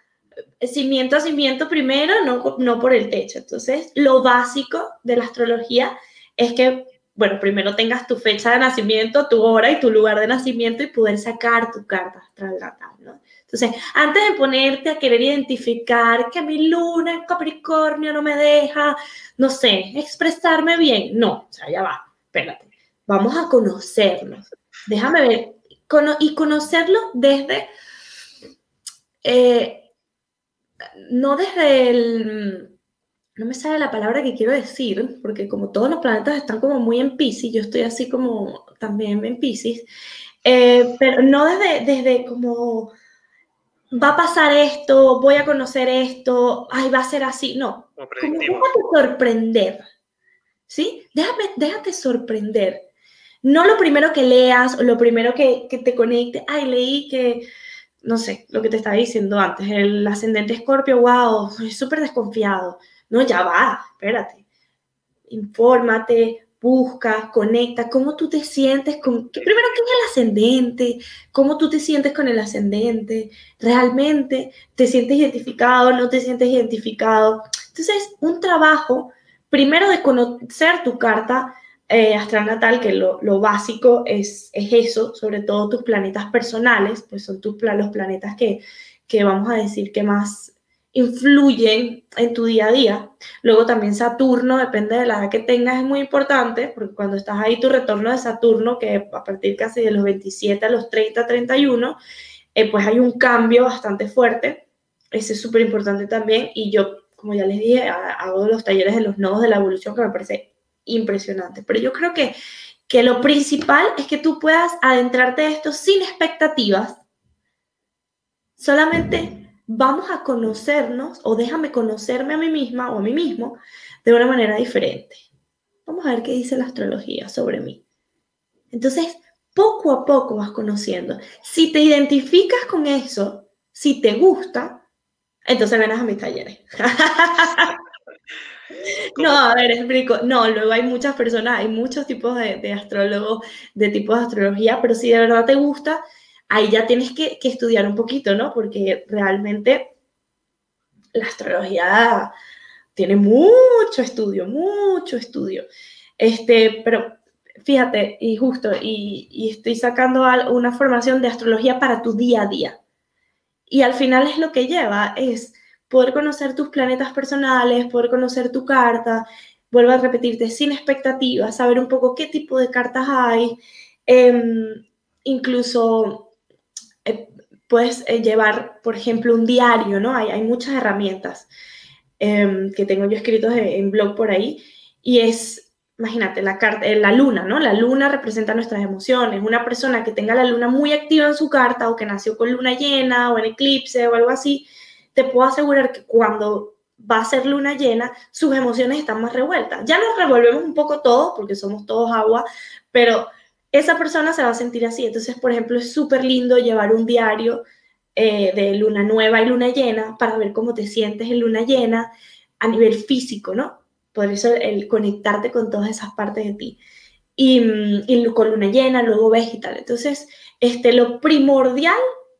eh, cimiento a cimiento primero, no, no por el techo. Entonces, lo básico de la astrología es que, bueno, primero tengas tu fecha de nacimiento, tu hora y tu lugar de nacimiento y poder sacar tu carta astral natal, ¿no? Entonces, antes de ponerte a querer identificar que mi luna en Capricornio no me deja, no sé, expresarme bien, no, o sea, ya va, espérate, vamos a conocernos. Déjame ver, y conocerlo desde, eh, no desde el, no me sale la palabra que quiero decir, porque como todos los planetas están como muy en Pisces, yo estoy así como también en Pisces, eh, pero no desde, desde como va a pasar esto, voy a conocer esto, ay, va a ser así. No, como déjate sorprender, ¿sí? Déjame, déjate sorprender. No lo primero que leas o lo primero que, que te conecte, ay, leí que, no sé, lo que te estaba diciendo antes, el ascendente escorpio, wow, es súper desconfiado. No, ya va, espérate. Infórmate, busca, conecta, cómo tú te sientes con, primero, ¿qué es el ascendente? ¿Cómo tú te sientes con el ascendente? ¿Realmente te sientes identificado? ¿No te sientes identificado? Entonces, un trabajo, primero de conocer tu carta eh, astral natal, que lo, básico es, es, eso, sobre todo tus planetas personales, pues son tus, los planetas que, que vamos a decir que más influyen en tu día a día. Luego también Saturno, depende de la edad que tengas, es muy importante, porque cuando estás ahí tu retorno de Saturno, que a partir casi de los 27 a los 30, 31, eh, pues hay un cambio bastante fuerte. Ese es súper importante también. Y yo, como ya les dije, hago los talleres de los nodos de la evolución, que me parece impresionante. Pero yo creo que, que lo principal es que tú puedas adentrarte a esto sin expectativas, solamente vamos a conocernos o déjame conocerme a mí misma o a mí mismo de una manera diferente. Vamos a ver qué dice la astrología sobre mí. Entonces, poco a poco vas conociendo. Si te identificas con eso, si te gusta, entonces ganas a mis talleres. [laughs] no, a ver, explico. No, luego hay muchas personas, hay muchos tipos de, de astrólogos, de tipos de astrología, pero si de verdad te gusta, ahí ya tienes que, estudiar un poquito, ¿no? Porque realmente la astrología tiene mucho estudio, mucho estudio. Este, pero fíjate, y justo, y, estoy sacando una formación de astrología para tu día a día. Y al final es lo que lleva, es poder conocer tus planetas personales, poder conocer tu carta, vuelvo a repetirte, sin expectativas, saber un poco qué tipo de cartas hay, em, incluso puedes eh, llevar, por ejemplo, un diario, ¿no? Hay, hay muchas herramientas em, que tengo yo escritos en blog por ahí y es, imagínate, la, carta, eh, la luna, ¿no? La luna representa nuestras emociones. Una persona que tenga la luna muy activa en su carta o que nació con luna llena o en eclipse o algo así, te puedo asegurar que cuando va a ser luna llena, sus emociones están más revueltas. Ya nos revolvemos un poco todos, porque somos todos agua, pero esa persona se va a sentir así. Entonces, por ejemplo, es súper lindo llevar un diario eh, de luna nueva y luna llena para ver cómo te sientes en luna llena a nivel físico, ¿no? Por eso el conectarte con todas esas partes de ti. Y, mm, con luna llena, luego ves y tal. Entonces, este, lo primordial,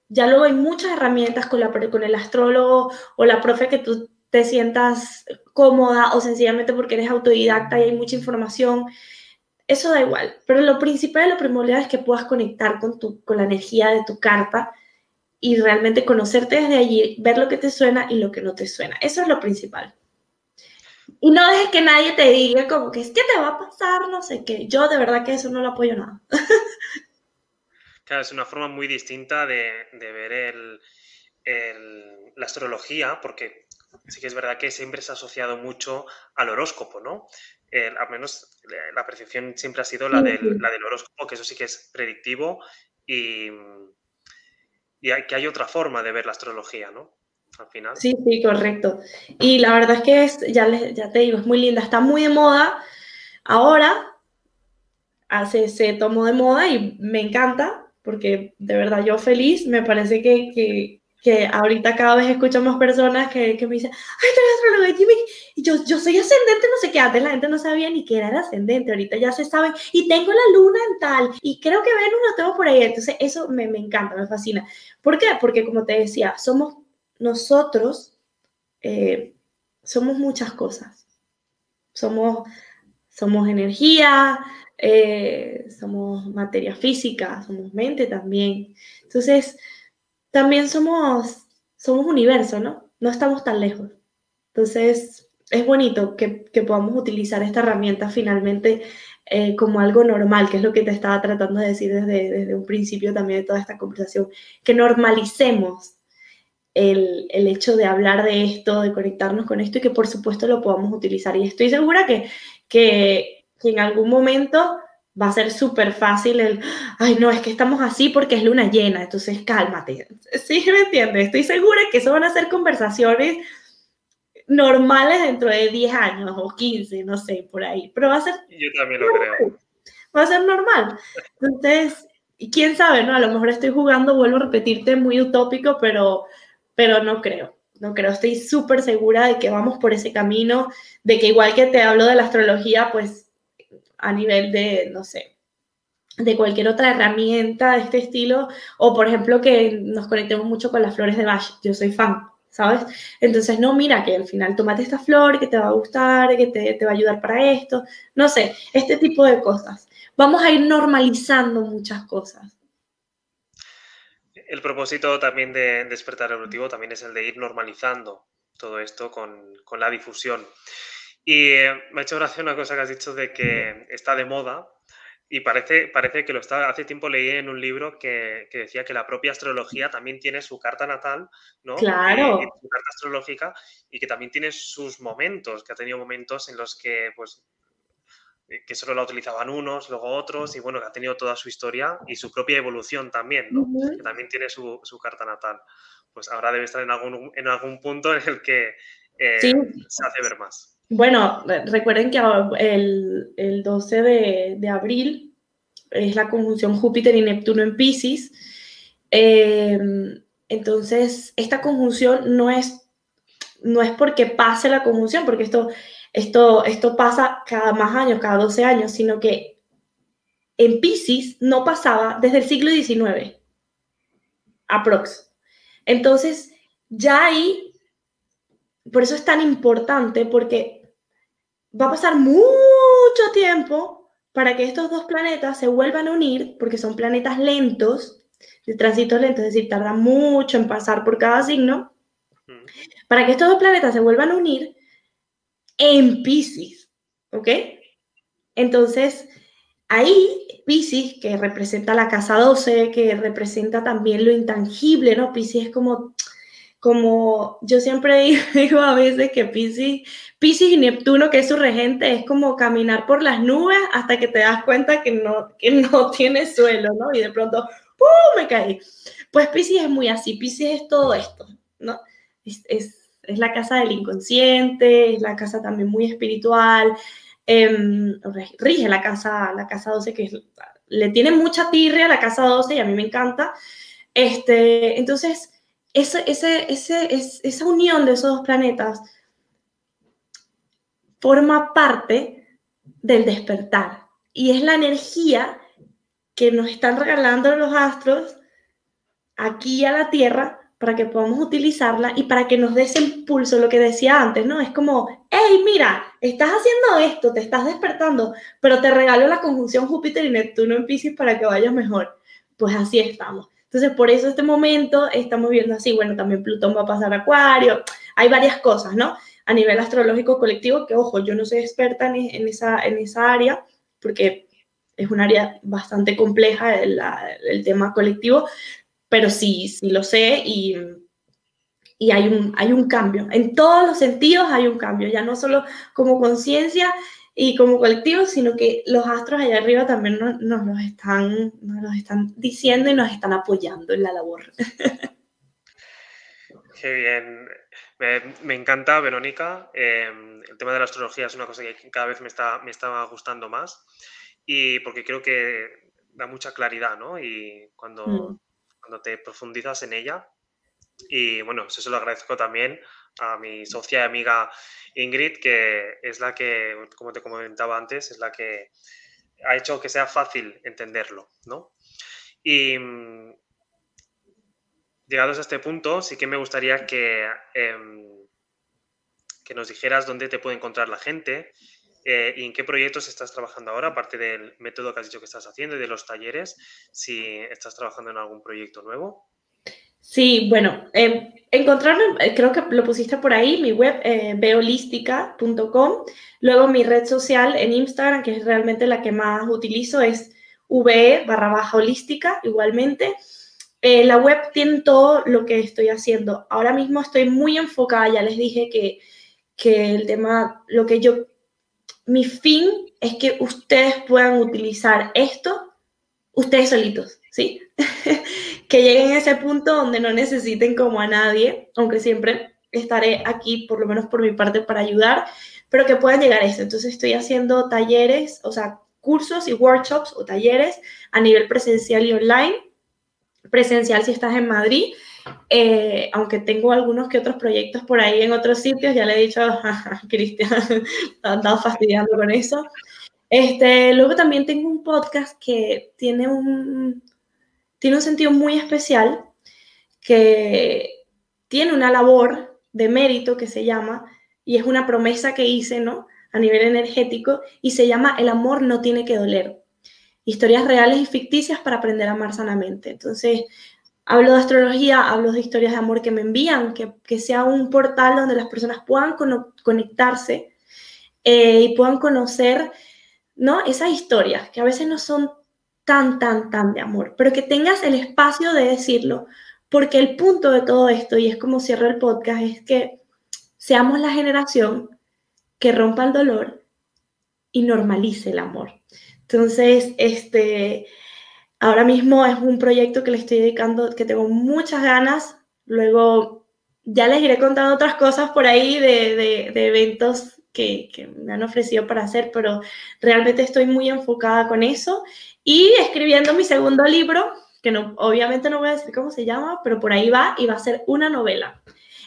ya luego hay muchas herramientas con, la, con el astrólogo o la profe que tú te sientas cómoda o sencillamente porque eres autodidacta y hay mucha información, eso da igual. Pero lo principal y lo primordial es que puedas conectar con, tu, con la energía de tu carta y realmente conocerte desde allí, ver lo que te suena y lo que no te suena. Eso es lo principal. Y no dejes que nadie te diga como que es que te va a pasar, no sé qué. Yo de verdad que eso no lo apoyo nada. [laughs] Claro, es una forma muy distinta de, ver la astrología, porque sí que es verdad que siempre se ha asociado mucho al horóscopo, ¿no? Al menos la percepción siempre ha sido la del, la del, horóscopo, que eso sí que es predictivo y, y hay, que hay otra forma de ver la astrología, ¿no? Al final. Sí, sí, correcto. Y la verdad es que es, ya, ya te digo, es muy linda, está muy de moda. Ahora hace, se tomó de moda y me encanta, porque de verdad yo feliz, me parece que, que, que ahorita cada vez escucho más personas que, que me dicen, ay, tú eres astróloga, Jimmy, y yo, yo soy ascendente, no sé qué, antes la gente no sabía ni que era el ascendente, ahorita ya se sabe, y tengo la luna en tal, y creo que Venus lo tengo por ahí, entonces eso me, me encanta, me fascina. ¿Por qué? Porque como te decía, somos nosotros, eh, somos muchas cosas, somos, somos energía, eh, somos materia física, somos mente también, entonces también somos, somos universo, ¿no? No estamos tan lejos. Entonces, es bonito que, podamos utilizar esta herramienta finalmente eh, como algo normal, que es lo que te estaba tratando de decir desde, desde un principio también de toda esta conversación, que normalicemos el, hecho de hablar de esto, de conectarnos con esto y que por supuesto lo podamos utilizar. Y estoy segura que, que, que en algún momento va a ser súper fácil el, ay, no, es que estamos así porque es luna llena, entonces cálmate. Sí, me entiendes. Estoy segura que eso van a ser conversaciones normales dentro de 10 años o 15, no sé, por ahí. Pero va a ser... Yo también lo creo. Va a ser normal. Entonces, quién sabe, ¿no? A lo mejor estoy jugando, vuelvo a repetirte, muy utópico, pero, pero no creo. No creo, estoy súper segura de que vamos por ese camino, de que igual que te hablo de la astrología, pues a nivel de, no sé, de cualquier otra herramienta de este estilo, o por ejemplo que nos conectemos mucho con las flores de Bach, yo soy fan, ¿sabes? Entonces, no, mira, que al final tomate esta flor, que te va a gustar, que te, te va a ayudar para esto, no sé, este tipo de cosas. Vamos a ir normalizando muchas cosas. El propósito también de despertar evolutivo también es el de ir normalizando todo esto con, con la difusión. Y eh, me ha hecho gracia una cosa que has dicho de que está de moda y parece, parece que lo está. Hace tiempo leí en un libro que, que decía que la propia astrología también tiene su carta natal, ¿no? Claro. su carta astrológica y que también tiene sus momentos, que ha tenido momentos en los que, pues, eh, que solo la utilizaban unos, luego otros, y bueno, que ha tenido toda su historia y su propia evolución también, ¿no? Que también tiene su, su, carta natal. Pues ahora debe estar en algún, en algún punto en el que eh, se hace ver más. Bueno, recuerden que el, el 12 de, abril es la conjunción Júpiter y Neptuno en Pisces. Em, entonces, esta conjunción no es, no es porque pase la conjunción, porque esto, esto, esto pasa cada más años, cada 12 años, sino que en Pisces no pasaba desde el siglo XIX, aprox. Entonces, ya ahí, por eso es tan importante, porque va a pasar mucho tiempo para que estos dos planetas se vuelvan a unir, porque son planetas lentos, de tránsito lento, es decir, tarda mucho en pasar por cada signo, para que estos dos planetas se vuelvan a unir en Pisces, ¿ok? Entonces, ahí Pisces, que representa la casa 12, que representa también lo intangible, ¿no? Pisces es como, como yo siempre [laughs] digo a veces que Pisces, Pisces y Neptuno, que es su regente, es como caminar por las nubes hasta que te das cuenta que no, que no [laughs] tiene suelo, ¿no? Y de pronto, ¡pum!, me caí. Pues Pisces es muy así, Pisces es todo esto, ¿no? Es, es, la casa del inconsciente, es la casa también muy espiritual, eh, rige la casa, la casa 12, que le tiene mucha tirria a la casa 12 y a mí me encanta. Este, entonces, ese, ese, ese, esa unión de esos dos planetas forma parte del despertar y es la energía que nos están regalando los astros aquí a la Tierra para que podamos utilizarla y para que nos dé ese impulso, lo que decía antes, ¿no? Es como, hey, mira, estás haciendo esto, te estás despertando, pero te regalo la conjunción Júpiter y Neptuno en Pisces para que vayas mejor. Pues así estamos. Entonces, por eso este momento estamos viendo así, bueno, también Plutón va a pasar a Acuario, hay varias cosas, ¿no? A nivel astrológico colectivo, que ojo, yo no soy experta en, esa, en esa área, porque es un área bastante compleja el, el tema colectivo, pero sí, sí lo sé y, y hay, un, hay un cambio. En todos los sentidos hay un cambio, ya no solo como conciencia y como colectivo, sino que los astros allá arriba también nos, nos, los están, nos están diciendo y nos están apoyando en la labor. [laughs] Qué bien. Me, me encanta, Verónica. Eh, el tema de la astrología es una cosa que cada vez me está, me está gustando más y porque creo que da mucha claridad, ¿no? Y cuando, mm cuando te profundizas en ella. Y bueno, eso se lo agradezco también a mi socia y amiga Ingrid, que es la que, como te comentaba antes, es la que ha hecho que sea fácil entenderlo, ¿no? Y mm, llegados a este punto, sí que me gustaría que, em, que nos dijeras dónde te puede encontrar la gente eh, ¿Y en qué proyectos estás trabajando ahora, aparte del método que has dicho que estás haciendo y de los talleres? Si estás trabajando en algún proyecto nuevo. Sí, bueno, eh, encontrarme, eh, creo que lo pusiste por ahí, mi web, eh. Luego mi red social en Instagram, que es realmente la que más utilizo, es ve barra baja holística, igualmente. la web tiene todo lo que estoy haciendo. Ahora mismo estoy muy enfocada, ya les dije que, que el tema, lo que yo mi fin es que ustedes puedan utilizar esto ustedes solitos, ¿sí? [laughs] que lleguen a ese punto donde no necesiten como a nadie, aunque siempre estaré aquí, por lo menos por mi parte, para ayudar, pero que puedan llegar a eso. Entonces estoy haciendo talleres, o sea, cursos y workshops o talleres a nivel presencial y online. Presencial si estás en Madrid eh, aunque tengo algunos que otros proyectos por ahí en otros sitios, ya le he dicho [laughs] a Cristian, [laughs] andado fastidiando con eso. Este, luego también tengo un podcast que tiene un, tiene un sentido muy especial, que tiene una labor de mérito que se llama, y es una promesa que hice, ¿no? A nivel energético, y se llama El amor no tiene que doler. Historias reales y ficticias para aprender a amar sanamente. Entonces, Hablo de astrología, hablo de historias de amor que me envían, que, que sea un portal donde las personas puedan conectarse eh, y puedan conocer ¿no? esas historias que a veces no son tan, tan, tan de amor, pero que tengas el espacio de decirlo, porque el punto de todo esto, y es como cierro el podcast, es que seamos la generación que rompa el dolor y normalice el amor. Entonces, este, Ahora mismo es un proyecto que le estoy dedicando, que tengo muchas ganas. Luego ya les iré contando otras cosas por ahí de, eventos que, me han ofrecido para hacer, pero realmente estoy muy enfocada con eso. Y escribiendo mi segundo libro, que no, obviamente no voy a decir cómo se llama, pero por ahí va y va a ser una novela.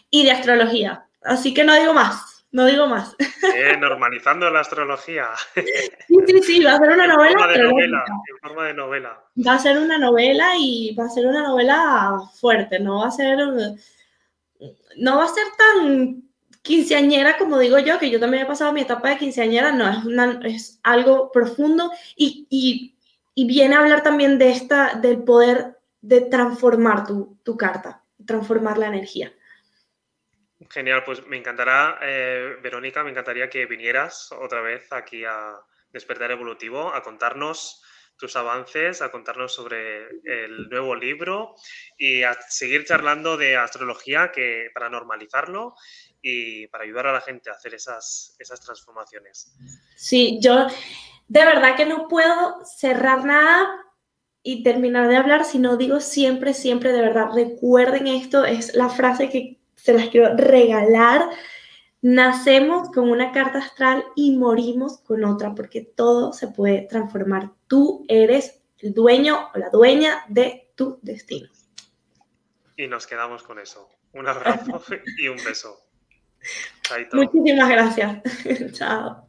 Y de astrología. Así que no digo más. No digo más. [laughs] Eh, normalizando la astrología. Sí, sí, sí, va a ser una novela. En forma, de novela en forma de novela. Va a ser una novela y va a ser una novela fuerte, no va a ser. No va a ser tan quinceañera como digo yo, que yo también he pasado mi etapa de quinceañera, no, es, una, es algo profundo y, y, y, viene a hablar también de esta, del poder de transformar tu, tu carta, transformar la energía. Genial, pues me encantará, eh, Verónica, me encantaría que vinieras otra vez aquí a Despertar Evolutivo, a contarnos tus avances, a contarnos sobre el nuevo libro y a seguir charlando de astrología que, para normalizarlo y para ayudar a la gente a hacer esas, esas transformaciones. Sí, yo de verdad que no puedo cerrar nada y terminar de hablar si no digo siempre, siempre, de verdad, recuerden esto, es la frase que se las quiero regalar. Nacemos con una carta astral y morimos con otra, porque todo se puede transformar. Tú eres el dueño o la dueña de tu destino. Y nos quedamos con eso. Un abrazo [laughs] y un beso. Muchísimas gracias. [laughs] Chao.